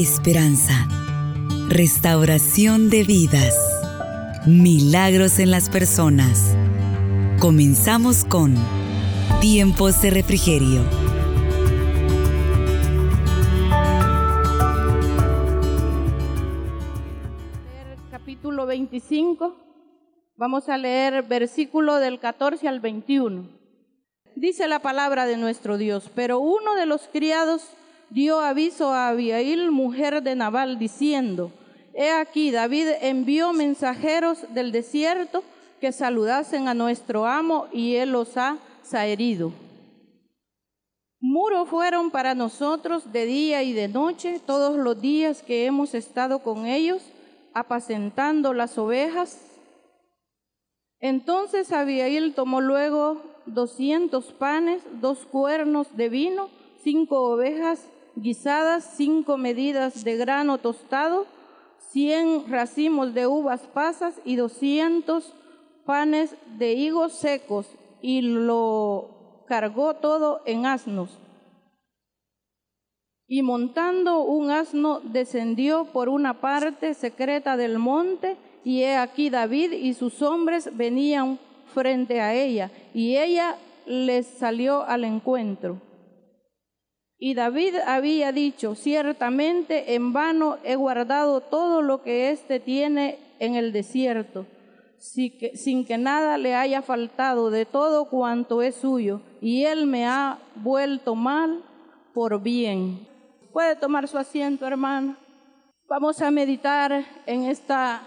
esperanza, restauración de vidas, milagros en las personas. Comenzamos con Tiempos de Refrigerio. Capítulo 25. Vamos a leer versículo del 14 al 21. Dice la palabra de nuestro Dios, pero uno de los criados dio aviso a Abiail, mujer de Nabal, diciendo, He aquí, David envió mensajeros del desierto que saludasen a nuestro amo y él los ha saherido. Muro fueron para nosotros de día y de noche todos los días que hemos estado con ellos, apacentando las ovejas. Entonces Abiail tomó luego doscientos panes, dos cuernos de vino, cinco ovejas guisadas, cinco medidas de grano tostado, cien racimos de uvas pasas y doscientos panes de higos secos, y lo cargó todo en asnos. Y montando un asno descendió por una parte secreta del monte, y he aquí David y sus hombres venían frente a ella, y ella les salió al encuentro. Y David había dicho, ciertamente en vano he guardado todo lo que éste tiene en el desierto, sin que nada le haya faltado de todo cuanto es suyo, y él me ha vuelto mal por bien. Puede tomar su asiento, hermano. Vamos a meditar en esta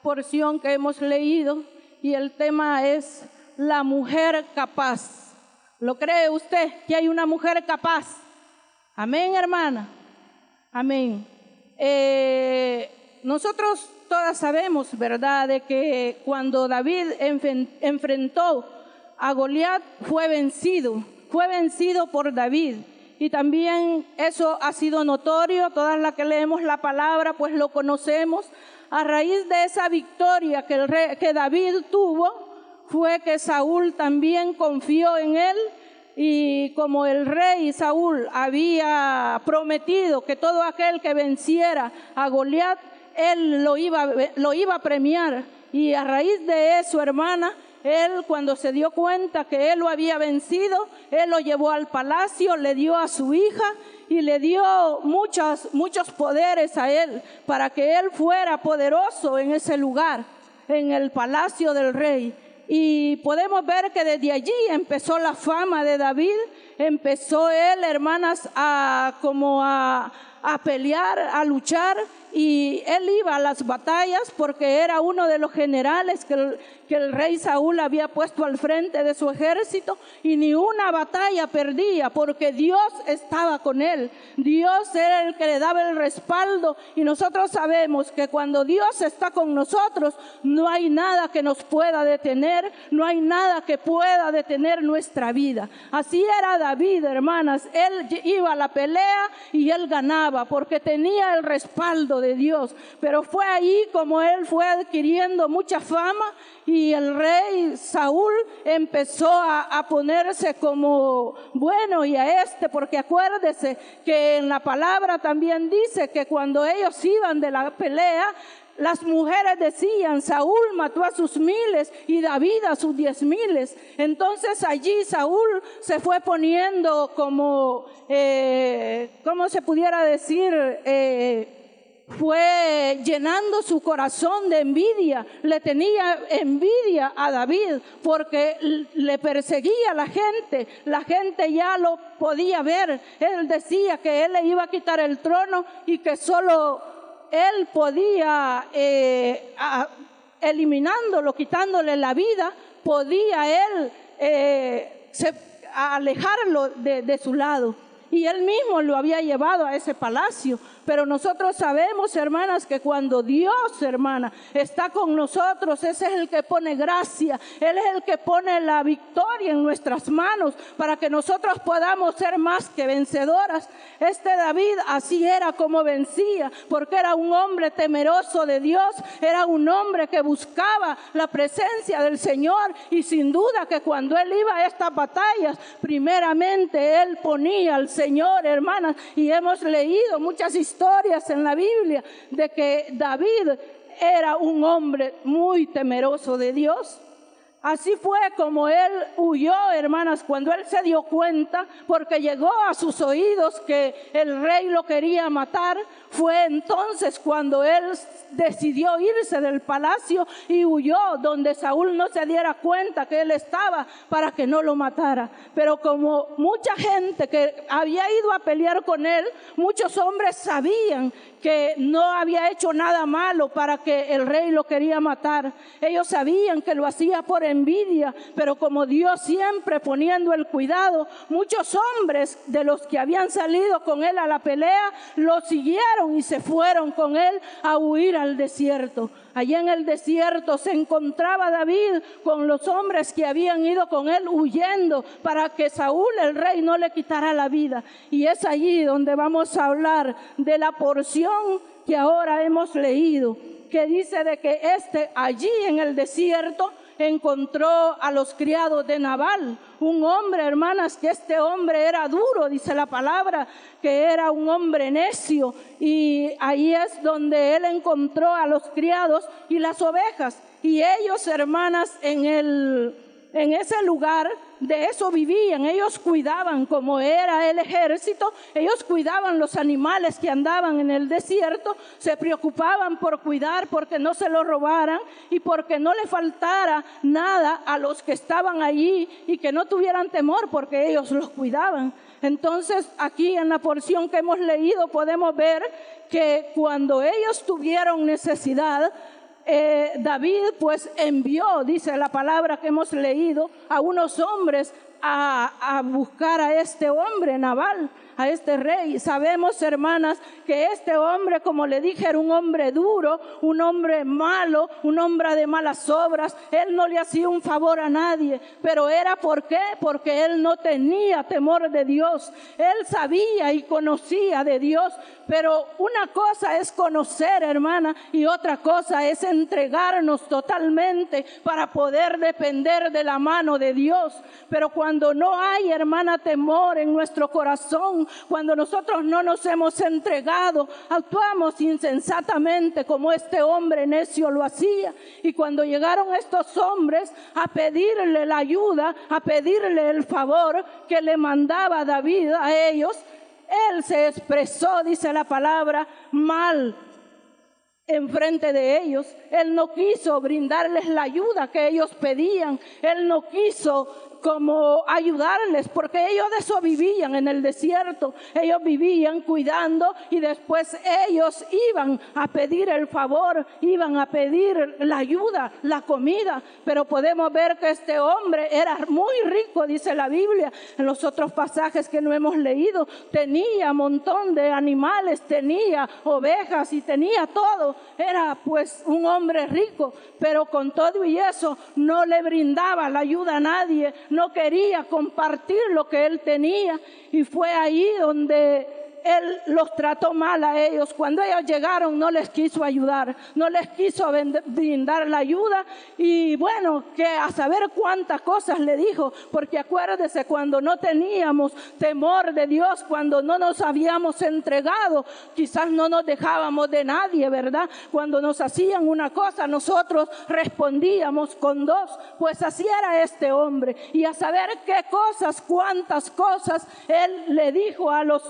porción que hemos leído y el tema es la mujer capaz. ¿Lo cree usted que hay una mujer capaz? Amén, hermana. Amén. Eh, nosotros todas sabemos, ¿verdad?, de que cuando David enfrentó a Goliat fue vencido, fue vencido por David. Y también eso ha sido notorio, todas las que leemos la palabra, pues lo conocemos. A raíz de esa victoria que, David tuvo, fue que Saúl también confió en él y como el rey Saúl había prometido que todo aquel que venciera a Goliat, él lo iba, lo iba a premiar. Y a raíz de eso, hermana, él cuando se dio cuenta que él lo había vencido, él lo llevó al palacio, le dio a su hija y le dio muchos, muchos poderes a él para que él fuera poderoso en ese lugar, en el palacio del rey. Y podemos ver que desde allí empezó la fama de David, empezó él, hermanas, a como a, a pelear, a luchar y él iba a las batallas porque era uno de los generales que el, que el, rey Saúl había puesto al frente de su ejército y ni una batalla perdía porque Dios estaba con él. Dios era el que le daba el respaldo y nosotros sabemos que cuando Dios está con nosotros no hay nada que nos pueda detener, no hay nada que pueda detener nuestra vida. Así era David, hermanas. Él iba a la pelea y él ganaba porque tenía el respaldo de Dios. Pero fue ahí como él fue adquiriendo mucha fama y el rey Saúl empezó a, a, ponerse como bueno y a este, porque acuérdese que en la palabra también dice que cuando ellos iban de la pelea, las mujeres decían, Saúl mató a sus miles y David a sus diez miles. Entonces allí Saúl se fue poniendo como, eh, ¿cómo se pudiera decir? Eh, fue llenando su corazón de envidia, le tenía envidia a David porque le perseguía a la gente, la gente ya lo podía ver, él decía que él le iba a quitar el trono y que solo él podía, eh, eliminándolo, quitándole la vida, podía él eh, alejarlo de su lado. Y él mismo lo había llevado a ese palacio. Pero nosotros sabemos, hermanas, que cuando Dios, hermana, está con nosotros, ese es el que pone gracia, Él es el que pone la victoria en nuestras manos para que nosotros podamos ser más que vencedoras. Este David así era como vencía, porque era un hombre temeroso de Dios, era un hombre que buscaba la presencia del Señor y sin duda que cuando él iba a estas batallas, primeramente él ponía al Señor hermanas, y hemos leído muchas historias en la Biblia de que David era un hombre muy temeroso de Dios. Así fue como él huyó, hermanas, cuando él se dio cuenta, porque llegó a sus oídos que el rey lo quería matar. Fue entonces cuando él decidió irse del palacio y huyó donde Saúl no se diera cuenta que él estaba para que no lo matara. Pero como mucha gente que había ido a pelear con él, muchos hombres sabían que no había hecho nada malo para que el rey lo quería matar. Ellos sabían que lo hacía por envidia, pero como Dios siempre poniendo el cuidado, muchos hombres de los que habían salido con él a la pelea lo siguieron y se fueron con él a huir al desierto. Allí en el desierto se encontraba David con los hombres que habían ido con él huyendo para que Saúl el rey no le quitara la vida. Y es allí donde vamos a hablar de la porción que ahora hemos leído, que dice de que este allí en el desierto encontró a los criados de Nabal, un hombre, hermanas, que este hombre era duro, dice la palabra, que era un hombre necio. Y ahí es donde él encontró a los criados y las ovejas. Y ellos, hermanas, en el en ese lugar de eso vivían, ellos cuidaban, como era el ejército, ellos cuidaban los animales que andaban en el desierto, se preocupaban por cuidar porque no se lo robaran y porque no le faltara nada a los que estaban allí y que no tuvieran temor porque ellos los cuidaban. Entonces aquí en la porción que hemos leído podemos ver que cuando ellos tuvieron necesidad, eh, David pues envió, dice la palabra que hemos leído, a unos hombres a, buscar a este hombre, Naval a este rey. Sabemos, hermanas, que este hombre, como le dije, era un hombre duro, un hombre malo, un hombre de malas obras. Él no le hacía un favor a nadie, pero era por qué? Porque él no tenía temor de Dios. Él sabía y conocía de Dios, pero una cosa es conocer, hermana, y otra cosa es entregarnos totalmente para poder depender de la mano de Dios. Pero cuando no hay, hermana, temor en nuestro corazón, cuando nosotros no nos hemos entregado, actuamos insensatamente como este hombre necio lo hacía. Y cuando llegaron estos hombres a pedirle la ayuda, a pedirle el favor que le mandaba David a ellos, él se expresó, dice la palabra, mal enfrente de ellos. Él no quiso brindarles la ayuda que ellos pedían. Él no quiso como ayudarles, porque ellos de eso vivían en el desierto, ellos vivían cuidando y después ellos iban a pedir el favor, iban a pedir la ayuda, la comida, pero podemos ver que este hombre era muy rico, dice la Biblia, en los otros pasajes que no hemos leído, tenía montón de animales, tenía ovejas y tenía todo, era pues un hombre rico, pero con todo y eso no le brindaba la ayuda a nadie, no quería compartir lo que él tenía y fue ahí donde él los trató mal a ellos. Cuando ellos llegaron no les quiso ayudar, no les quiso brindar la ayuda y bueno, que a saber cuántas cosas le dijo, porque acuérdese cuando no teníamos temor de Dios, cuando no nos habíamos entregado, quizás no nos dejábamos de nadie, ¿verdad? Cuando nos hacían una cosa, nosotros respondíamos con dos, pues así era este hombre. Y a saber qué cosas, cuántas cosas él le dijo a los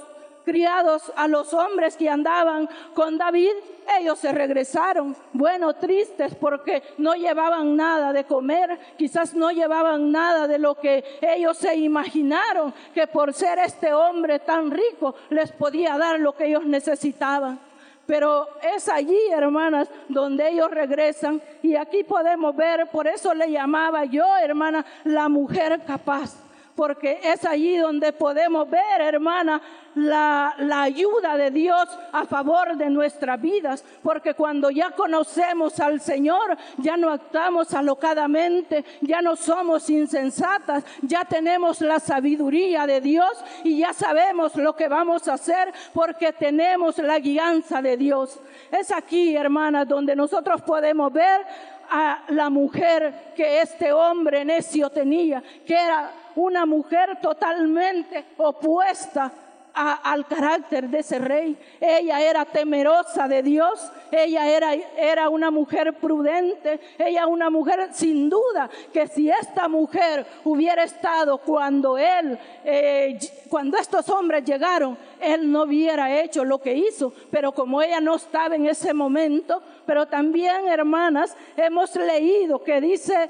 criados a los hombres que andaban con David, ellos se regresaron, bueno, tristes porque no llevaban nada de comer, quizás no llevaban nada de lo que ellos se imaginaron que por ser este hombre tan rico les podía dar lo que ellos necesitaban. Pero es allí, hermanas, donde ellos regresan y aquí podemos ver, por eso le llamaba yo, hermana, la mujer capaz porque es allí donde podemos ver, hermana, la, ayuda de Dios a favor de nuestras vidas, porque cuando ya conocemos al Señor, ya no actuamos alocadamente, ya no somos insensatas, ya tenemos la sabiduría de Dios y ya sabemos lo que vamos a hacer porque tenemos la guianza de Dios. Es aquí, hermana, donde nosotros podemos ver a la mujer que este hombre necio tenía, que era una mujer totalmente opuesta al carácter de ese rey. Ella era temerosa de Dios, ella era, era una mujer prudente, ella una mujer sin duda que si esta mujer hubiera estado cuando él, eh, cuando estos hombres llegaron, él no hubiera hecho lo que hizo, pero como ella no estaba en ese momento, pero también hermanas, hemos leído que dice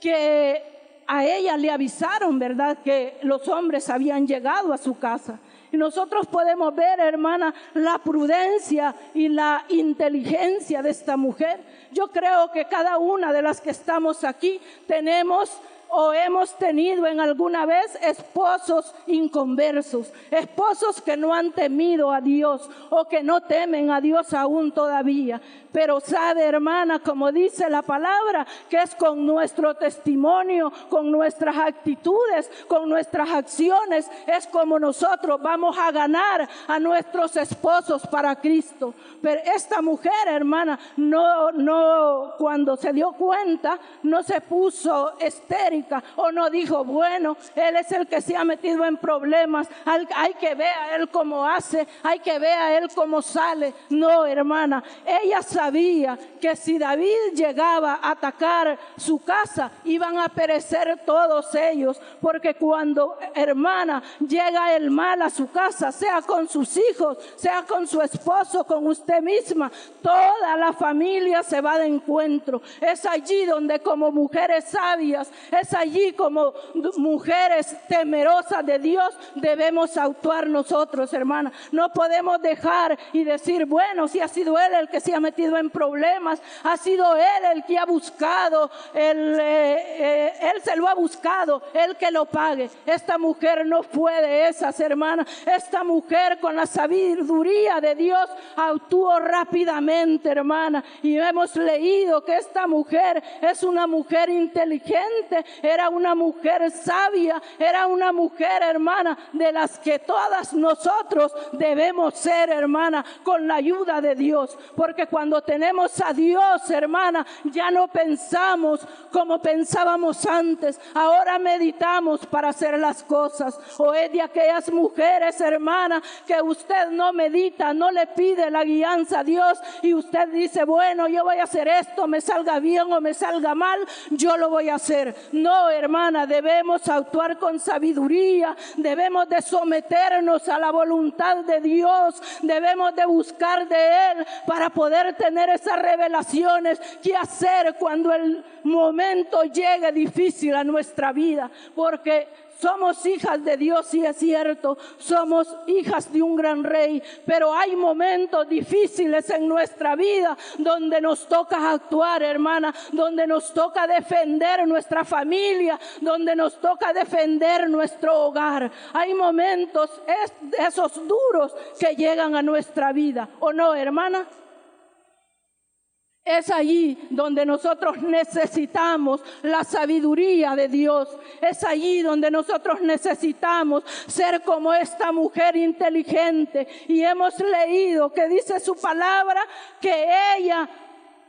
que a ella le avisaron, ¿verdad? Que los hombres habían llegado a su casa. Y nosotros podemos ver, hermana, la prudencia y la inteligencia de esta mujer. Yo creo que cada una de las que estamos aquí tenemos o hemos tenido en alguna vez esposos inconversos, esposos que no han temido a Dios o que no temen a Dios aún todavía. Pero sabe, hermana, como dice la palabra, que es con nuestro testimonio, con nuestras actitudes, con nuestras acciones, es como nosotros vamos a ganar a nuestros esposos para Cristo. Pero esta mujer, hermana, no, no, cuando se dio cuenta, no se puso estérica o no dijo, bueno, él es el que se ha metido en problemas, hay que ver a él cómo hace, hay que ver a él cómo sale. No, hermana, ella sabía que si David llegaba a atacar su casa, iban a perecer todos ellos, porque cuando, hermana, llega el mal a su casa, sea con sus hijos, sea con su esposo, con usted misma, toda la familia se va de encuentro. Es allí donde como mujeres sabias, es allí como mujeres temerosas de Dios debemos actuar nosotros, hermana. No podemos dejar y decir, bueno, si ha sido él el que se ha metido en problemas, ha sido él el que ha buscado, él, eh, eh, él se lo ha buscado, él que lo pague. Esta mujer no fue de esas, hermanas. Esta mujer con la sabiduría de Dios actuó rápidamente, hermana. Y hemos leído que esta mujer es una mujer inteligente, era una mujer sabia, era una mujer, hermana, de las que todas nosotros debemos ser, hermana, con la ayuda de Dios. Porque cuando tenemos a Dios, hermana, ya no pensamos como pensábamos antes. Ahora meditamos para hacer las cosas. O es de aquellas mujeres, hermana, que usted no medita, no le pide la guianza a Dios y usted dice, bueno, yo voy a hacer esto, me salga bien o me salga mal, yo lo voy a hacer. Hermana, debemos actuar con sabiduría, debemos de someternos a la voluntad de Dios, debemos de buscar de Él para poder tener esas revelaciones que hacer cuando el momento llegue difícil a nuestra vida, porque somos hijas de Dios, y es cierto, somos hijas de un gran rey, pero hay momentos difíciles en nuestra vida donde nos toca actuar, hermana, donde nos toca defender nuestra familia, donde nos toca defender nuestro hogar. Hay momentos esos duros que llegan a nuestra vida, ¿o no, hermana? Es allí donde nosotros necesitamos la sabiduría de Dios. Es allí donde nosotros necesitamos ser como esta mujer inteligente. Y hemos leído que dice su palabra que ella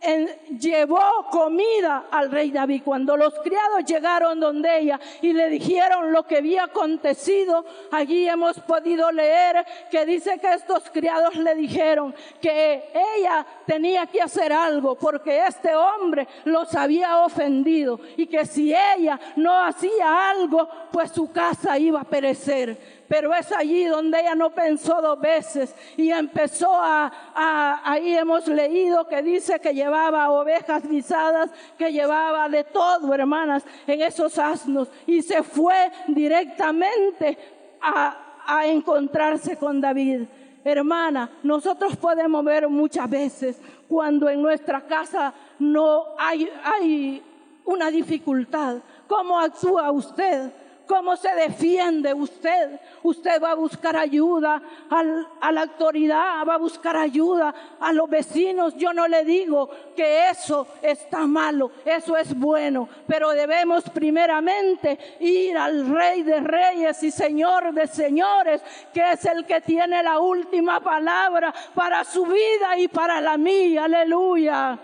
en, llevó comida al rey David. Cuando los criados llegaron donde ella y le dijeron lo que había acontecido, allí hemos podido leer que dice que estos criados le dijeron que ella tenía que hacer algo porque este hombre los había ofendido y que si ella no hacía algo, pues su casa iba a perecer pero es allí donde ella no pensó dos veces y empezó a, ahí hemos leído que dice que llevaba ovejas guisadas, que llevaba de todo, hermanas, en esos asnos y se fue directamente a, a encontrarse con David. Hermana, nosotros podemos ver muchas veces cuando en nuestra casa no hay, hay una dificultad. ¿Cómo actúa usted? ¿Cómo se defiende usted? Usted va a buscar ayuda a la autoridad, va a buscar ayuda a los vecinos. Yo no le digo que eso está malo, eso es bueno, pero debemos primeramente ir al Rey de Reyes y Señor de Señores, que es el que tiene la última palabra para su vida y para la mía. Aleluya.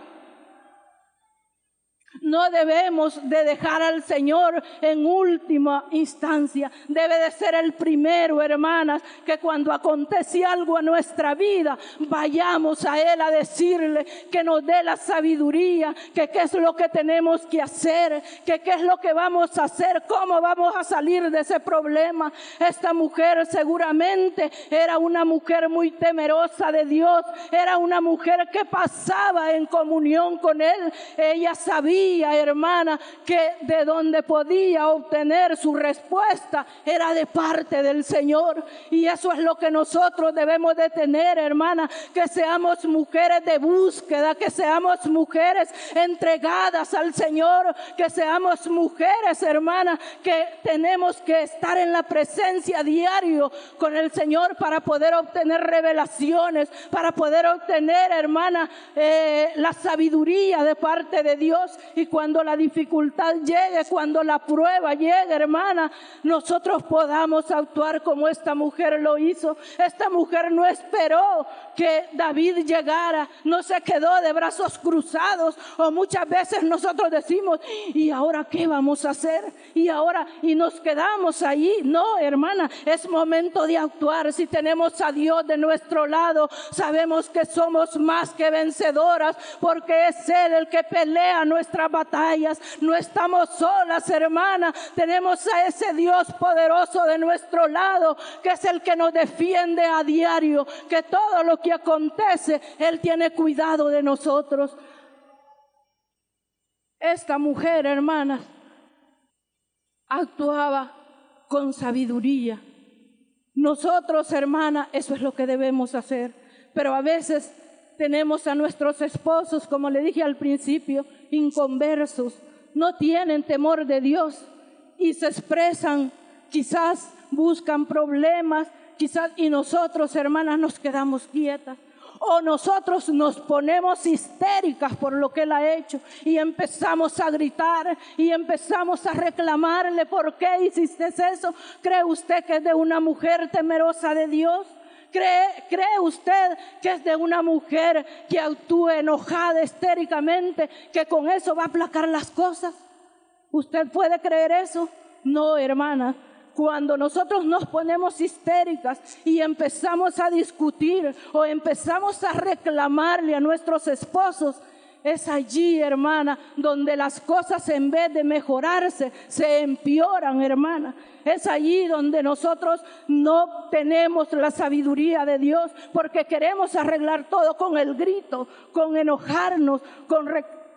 No debemos de dejar al Señor en última instancia. Debe de ser el primero, hermanas, que cuando acontece algo en nuestra vida, vayamos a Él a decirle que nos dé la sabiduría, que qué es lo que tenemos que hacer, que qué es lo que vamos a hacer, cómo vamos a salir de ese problema. Esta mujer seguramente era una mujer muy temerosa de Dios, era una mujer que pasaba en comunión con Él. Ella sabía hermana, que de donde podía obtener su respuesta era de parte del Señor. Y eso es lo que nosotros debemos de tener, hermana, que seamos mujeres de búsqueda, que seamos mujeres entregadas al Señor, que seamos mujeres, hermana, que tenemos que estar en la presencia diario con el Señor para poder obtener revelaciones, para poder obtener, hermana, eh, la sabiduría de parte de Dios cuando la dificultad llegue, cuando la prueba llegue, hermana, nosotros podamos actuar como esta mujer lo hizo. Esta mujer no esperó que David llegara, no se quedó de brazos cruzados o muchas veces nosotros decimos, ¿y ahora qué vamos a hacer? Y ahora, y nos quedamos ahí. No, hermana, es momento de actuar. Si tenemos a Dios de nuestro lado, sabemos que somos más que vencedoras porque es Él el que pelea nuestra batallas. No estamos solas, hermana. Tenemos a ese Dios poderoso de nuestro lado, que es el que nos defiende a diario, que todo lo que acontece, Él tiene cuidado de nosotros. Esta mujer, hermana, actuaba con sabiduría. Nosotros, hermana, eso es lo que debemos hacer. Pero a veces tenemos a nuestros esposos, como le dije al principio, inconversos, no tienen temor de Dios y se expresan, quizás buscan problemas, quizás y nosotros, hermanas, nos quedamos quietas. O nosotros nos ponemos histéricas por lo que él ha hecho y empezamos a gritar y empezamos a reclamarle, ¿por qué hiciste eso? ¿Cree usted que es de una mujer temerosa de Dios? ¿Cree, usted que es de una mujer que actúe enojada histéricamente, que con eso va a aplacar las cosas? ¿Usted puede creer eso? No, hermana. Cuando nosotros nos ponemos histéricas y empezamos a discutir o empezamos a reclamarle a nuestros esposos, es allí, hermana, donde las cosas en vez de mejorarse, se empeoran, hermana. Es allí donde nosotros no tenemos la sabiduría de Dios porque queremos arreglar todo con el grito, con enojarnos, con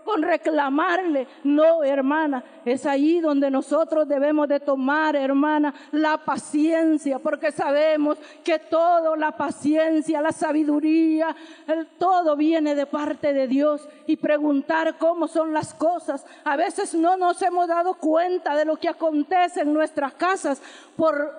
con reclamarle. No, hermana, es ahí donde nosotros debemos de tomar, hermana, la paciencia, porque sabemos que todo, la paciencia, la sabiduría, todo viene de parte de Dios y preguntar cómo son las cosas. A veces no nos hemos dado cuenta de lo que acontece en nuestras casas por,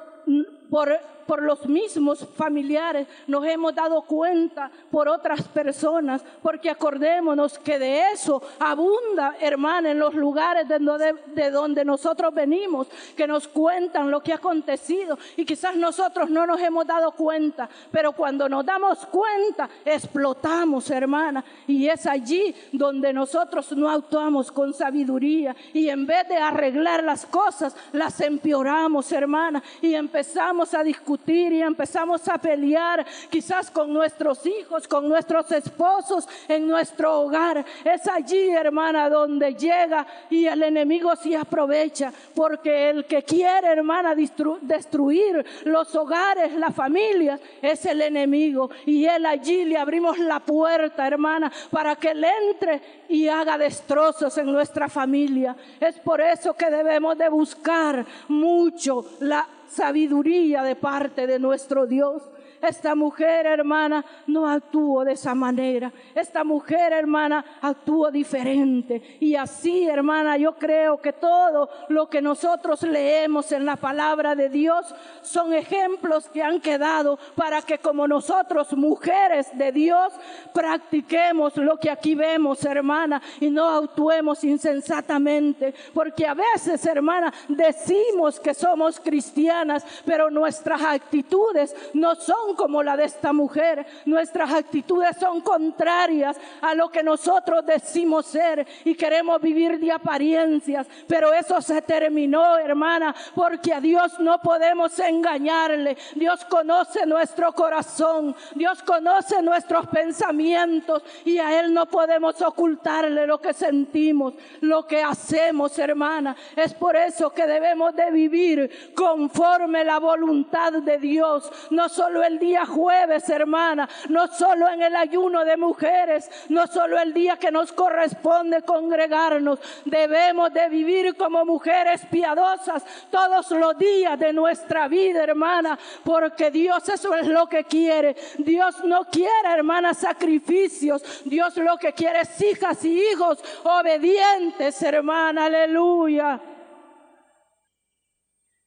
por por los mismos familiares, nos hemos dado cuenta por otras personas, porque acordémonos que de eso abunda, hermana, en los lugares de donde, de donde nosotros venimos, que nos cuentan lo que ha acontecido. Y quizás nosotros no nos hemos dado cuenta, pero cuando nos damos cuenta, explotamos, hermana, y es allí donde nosotros no actuamos con sabiduría. Y en vez de arreglar las cosas, las empeoramos, hermana, y empezamos a discutir y empezamos a pelear quizás con nuestros hijos, con nuestros esposos en nuestro hogar. Es allí, hermana, donde llega y el enemigo se aprovecha, porque el que quiere, hermana, destruir los hogares, la familia, es el enemigo. Y él allí le abrimos la puerta, hermana, para que él entre y haga destrozos en nuestra familia. Es por eso que debemos de buscar mucho la sabiduría de parte de nuestro Dios. Esta mujer, hermana, no actuó de esa manera. Esta mujer, hermana, actuó diferente. Y así, hermana, yo creo que todo lo que nosotros leemos en la palabra de Dios son ejemplos que han quedado para que como nosotros, mujeres de Dios, practiquemos lo que aquí vemos, hermana, y no actuemos insensatamente. Porque a veces, hermana, decimos que somos cristianas, pero nuestras actitudes no son como la de esta mujer. Nuestras actitudes son contrarias a lo que nosotros decimos ser y queremos vivir de apariencias. Pero eso se terminó, hermana, porque a Dios no podemos engañarle. Dios conoce nuestro corazón. Dios conoce nuestros pensamientos y a Él no podemos ocultarle lo que sentimos, lo que hacemos, hermana. Es por eso que debemos de vivir conforme la voluntad de Dios. No solo el día jueves, hermana, no solo en el ayuno de mujeres, no solo el día que nos corresponde congregarnos. Debemos de vivir como mujeres piadosas todos los días de nuestra vida, hermana, porque Dios eso es lo que quiere. Dios no quiere, hermana, sacrificios. Dios lo que quiere es hijas y hijos obedientes, hermana. Aleluya.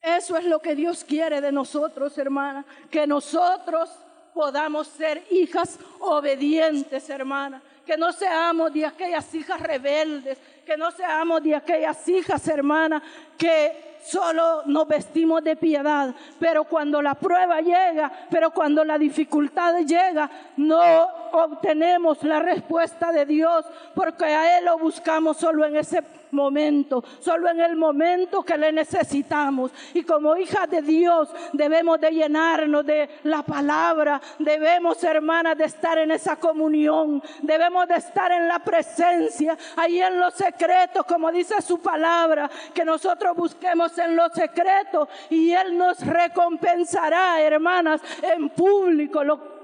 Eso es lo que Dios quiere de nosotros, hermana. Que nosotros podamos ser hijas obedientes, hermana. Que no seamos de aquellas hijas rebeldes. Que no seamos de aquellas hijas, hermana, que solo nos vestimos de piedad, pero cuando la prueba llega, pero cuando la dificultad llega, no obtenemos la respuesta de Dios, porque a Él lo buscamos solo en ese momento, solo en el momento que le necesitamos. Y como hijas de Dios debemos de llenarnos de la palabra, debemos, hermanas, de estar en esa comunión, debemos de estar en la presencia, ahí en los secretos, como dice su palabra, que nosotros busquemos en los secretos y Él nos recompensará, hermanas, en público. Lo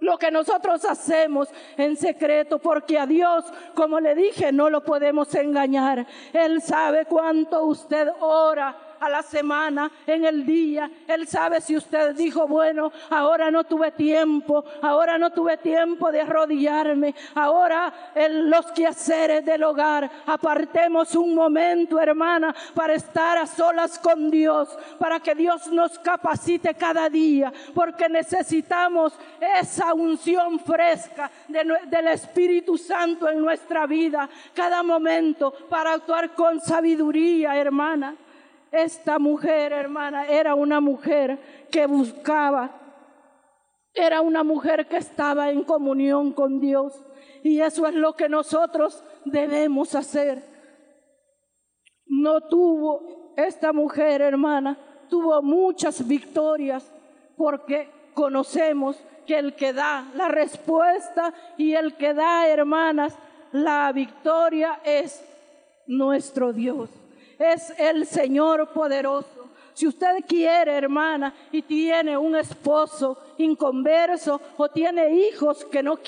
lo que nosotros hacemos en secreto, porque a Dios, como le dije, no lo podemos engañar. Él sabe cuánto usted ora a la semana, en el día. Él sabe si usted dijo, bueno, ahora no tuve tiempo, ahora no tuve tiempo de arrodillarme, ahora en los quehaceres del hogar, apartemos un momento, hermana, para estar a solas con Dios, para que Dios nos capacite cada día, porque necesitamos esa unción fresca del Espíritu Santo en nuestra vida, cada momento, para actuar con sabiduría, hermana. Esta mujer, hermana, era una mujer que buscaba, era una mujer que estaba en comunión con Dios. Y eso es lo que nosotros debemos hacer. No tuvo esta mujer, hermana, tuvo muchas victorias porque conocemos que el que da la respuesta y el que da, hermanas, la victoria es nuestro Dios es el Señor poderoso. Si usted quiere, hermana, y tiene un esposo inconverso o tiene hijos que no,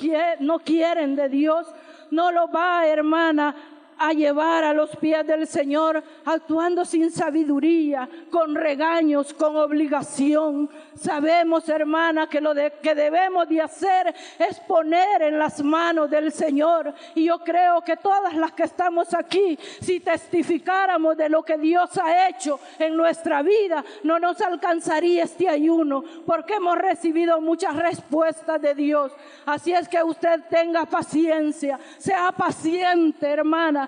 no quieren de Dios, no lo va, hermana, a llevar a los pies del Señor, actuando sin sabiduría, con regaños, con obligación. Sabemos, hermana, que lo que debemos de hacer es poner en las manos del Señor. Y yo creo que todas las que estamos aquí, si testificáramos de lo que Dios ha hecho en nuestra vida, no nos alcanzaría este ayuno, porque hemos recibido muchas respuestas de Dios. Así es que usted tenga paciencia, sea paciente, hermana,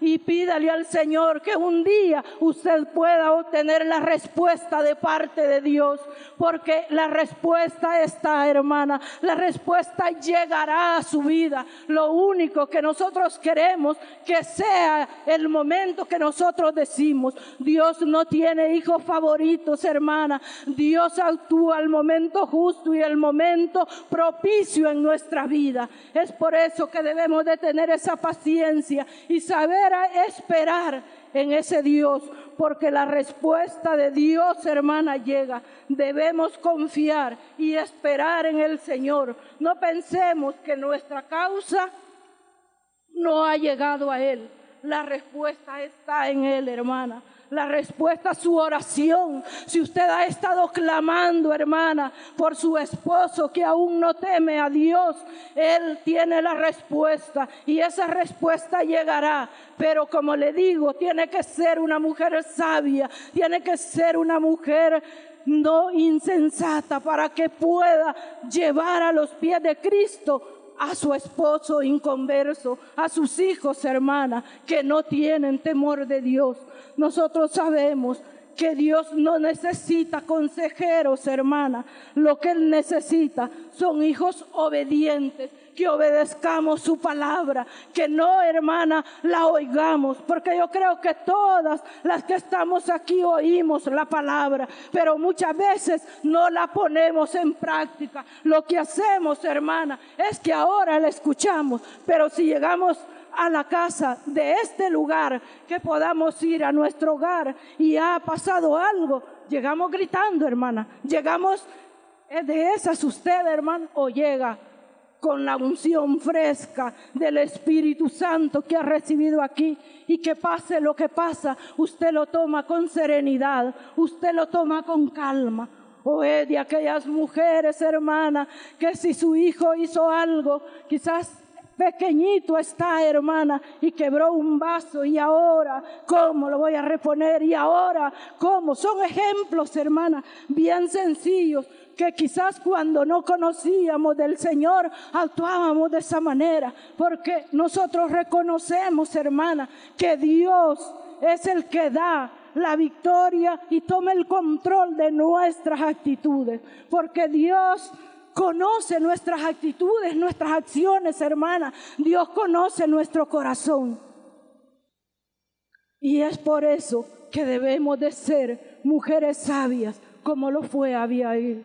y pídale al Señor que un día usted pueda obtener la respuesta de parte de Dios, porque la respuesta está, hermana, la respuesta llegará a su vida. Lo único que nosotros queremos que sea el momento que nosotros decimos, Dios no tiene hijos favoritos, hermana. Dios actúa al momento justo y el momento propicio en nuestra vida. Es por eso que debemos de tener esa paciencia y saber esperar en ese Dios, porque la respuesta de Dios, hermana, llega. Debemos confiar y esperar en el Señor. No pensemos que nuestra causa no ha llegado a Él. La respuesta está en Él, hermana la respuesta a su oración. Si usted ha estado clamando, hermana, por su esposo que aún no teme a Dios, Él tiene la respuesta y esa respuesta llegará. Pero como le digo, tiene que ser una mujer sabia, tiene que ser una mujer no insensata para que pueda llevar a los pies de Cristo a su esposo inconverso, a sus hijos, hermana, que no tienen temor de Dios. Nosotros sabemos que Dios no necesita consejeros, hermana. Lo que Él necesita son hijos obedientes, que obedezcamos su palabra, que no, hermana, la oigamos, porque yo creo que todas las que estamos aquí oímos la palabra, pero muchas veces no la ponemos en práctica. Lo que hacemos, hermana, es que ahora la escuchamos, pero si llegamos a la casa de este lugar, que podamos ir a nuestro hogar y ha pasado algo, llegamos gritando, hermana, llegamos eh, de esas usted, hermano, o llega con la unción fresca del Espíritu Santo que ha recibido aquí y que pase lo que pasa, usted lo toma con serenidad, usted lo toma con calma. O es de aquellas mujeres, hermana, que si su hijo hizo algo, quizás pequeñito está, hermana, y quebró un vaso y ahora, ¿cómo lo voy a reponer? Y ahora, ¿cómo? Son ejemplos, hermana, bien sencillos que quizás cuando no conocíamos del Señor actuábamos de esa manera, porque nosotros reconocemos, hermana, que Dios es el que da la victoria y toma el control de nuestras actitudes, porque Dios conoce nuestras actitudes, nuestras acciones, hermana. Dios conoce nuestro corazón. Y es por eso que debemos de ser mujeres sabias, como lo fue Abigail.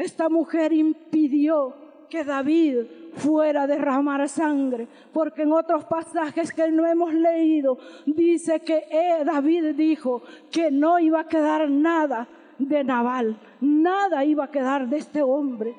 Esta mujer impidió que David fuera a derramar sangre, porque en otros pasajes que no hemos leído dice que eh, David dijo que no iba a quedar nada de Nabal, nada iba a quedar de este hombre.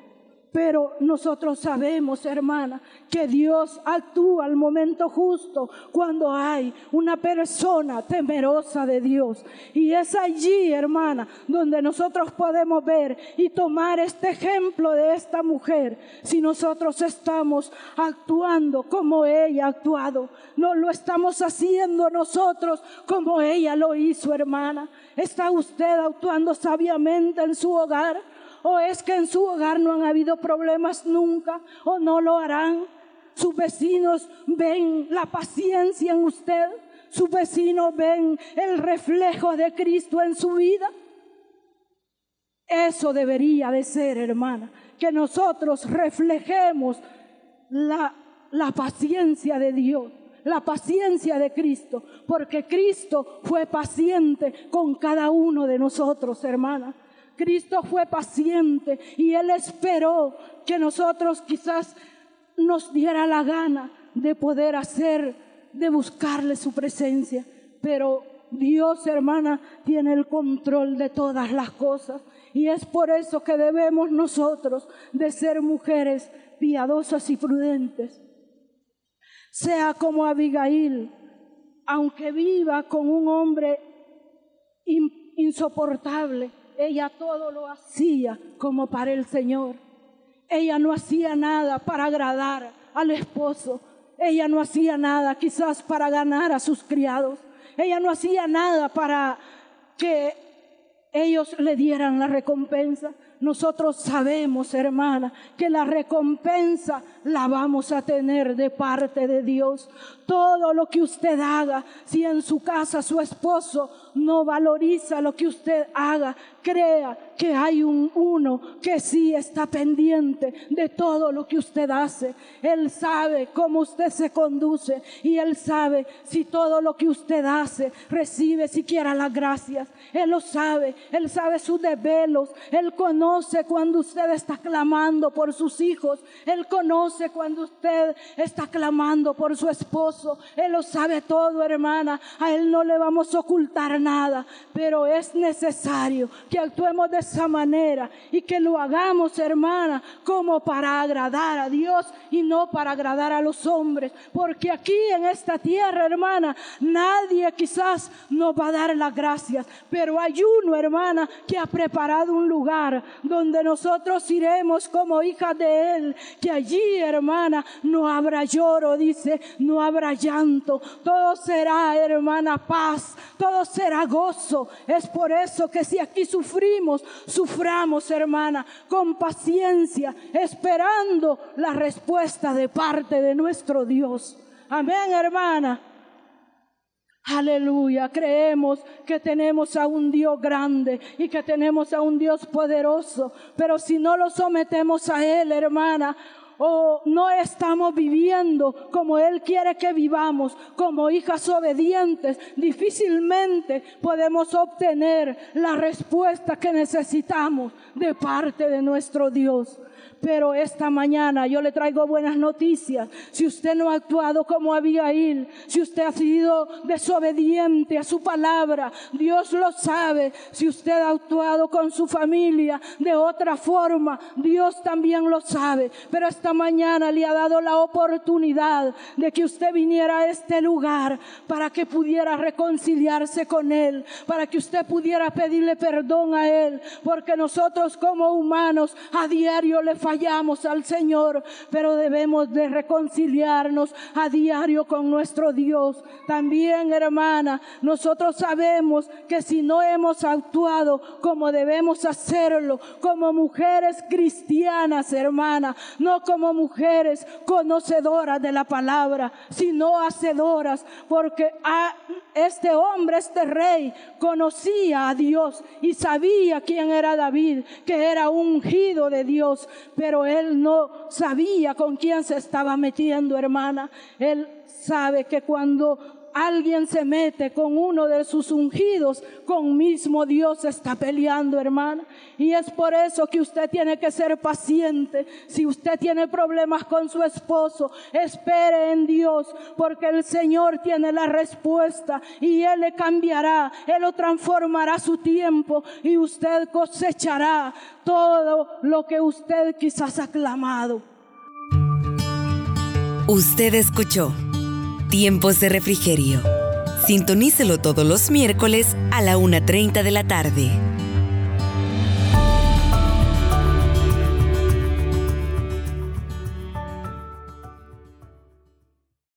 Pero nosotros sabemos, hermana, que Dios actúa al momento justo cuando hay una persona temerosa de Dios. Y es allí, hermana, donde nosotros podemos ver y tomar este ejemplo de esta mujer. Si nosotros estamos actuando como ella ha actuado, no lo estamos haciendo nosotros como ella lo hizo, hermana. ¿Está usted actuando sabiamente en su hogar? O es que en su hogar no han habido problemas nunca o no lo harán. Sus vecinos ven la paciencia en usted, sus vecinos ven el reflejo de Cristo en su vida. Eso debería de ser, hermana, que nosotros reflejemos la, la paciencia de Dios la paciencia de Cristo, porque Cristo fue paciente con cada uno de nosotros, hermana. Cristo fue paciente y Él esperó que nosotros quizás nos diera la gana de poder hacer, de buscarle su presencia. Pero Dios, hermana, tiene el control de todas las cosas. Y es por eso que debemos nosotros de ser mujeres piadosas y prudentes. Sea como Abigail, aunque viva con un hombre insoportable, ella todo lo hacía como para el Señor. Ella no hacía nada para agradar al esposo. Ella no hacía nada quizás para ganar a sus criados. Ella no hacía nada para que ellos le dieran la recompensa. Nosotros sabemos, hermana, que la recompensa la vamos a tener de parte de Dios. Todo lo que usted haga, si en su casa su esposo no valoriza lo que usted haga, crea que hay un uno que sí está pendiente de todo lo que usted hace. Él sabe cómo usted se conduce y él sabe si todo lo que usted hace recibe siquiera las gracias. Él lo sabe, él sabe sus desvelos, él conoce cuando usted está clamando por sus hijos, él conoce cuando usted está clamando por su esposo, él lo sabe todo, hermana. A él no le vamos a ocultar nada, pero es necesario que actuemos de esa manera y que lo hagamos, hermana, como para agradar a Dios y no para agradar a los hombres. Porque aquí en esta tierra, hermana, nadie quizás nos va a dar las gracias, pero hay uno, hermana, que ha preparado un lugar donde nosotros iremos como hijas de Él, que allí, hermana, no habrá lloro, dice, no habrá llanto, todo será, hermana, paz, todo será gozo. Es por eso que si aquí sufrimos, suframos, hermana, con paciencia, esperando la respuesta de parte de nuestro Dios. Amén, hermana. Aleluya, creemos que tenemos a un Dios grande y que tenemos a un Dios poderoso, pero si no lo sometemos a Él, hermana, o no estamos viviendo como Él quiere que vivamos, como hijas obedientes, difícilmente podemos obtener la respuesta que necesitamos de parte de nuestro Dios. Pero esta mañana yo le traigo buenas noticias. Si usted no ha actuado como Abigail, si usted ha sido desobediente a su palabra, Dios lo sabe. Si usted ha actuado con su familia de otra forma, Dios también lo sabe. Pero esta mañana le ha dado la oportunidad de que usted viniera a este lugar para que pudiera reconciliarse con Él, para que usted pudiera pedirle perdón a Él, porque nosotros como humanos a diario le fallamos fallamos al Señor, pero debemos de reconciliarnos a diario con nuestro Dios. También, hermana, nosotros sabemos que si no hemos actuado como debemos hacerlo, como mujeres cristianas, hermana, no como mujeres conocedoras de la palabra, sino hacedoras, porque a este hombre, este rey, conocía a Dios y sabía quién era David, que era ungido de Dios, pero él no sabía con quién se estaba metiendo, hermana. Él sabe que cuando alguien se mete con uno de sus ungidos, con mismo Dios está peleando, hermana. Y es por eso que usted tiene que ser paciente. Si usted tiene problemas con su esposo, espere en Dios, porque el Señor tiene la respuesta y Él le cambiará, Él lo transformará su tiempo y usted cosechará todo lo que usted quizás ha clamado. Usted escuchó Tiempos de Refrigerio. Sintonícelo todos los miércoles a la 1.30 de la tarde.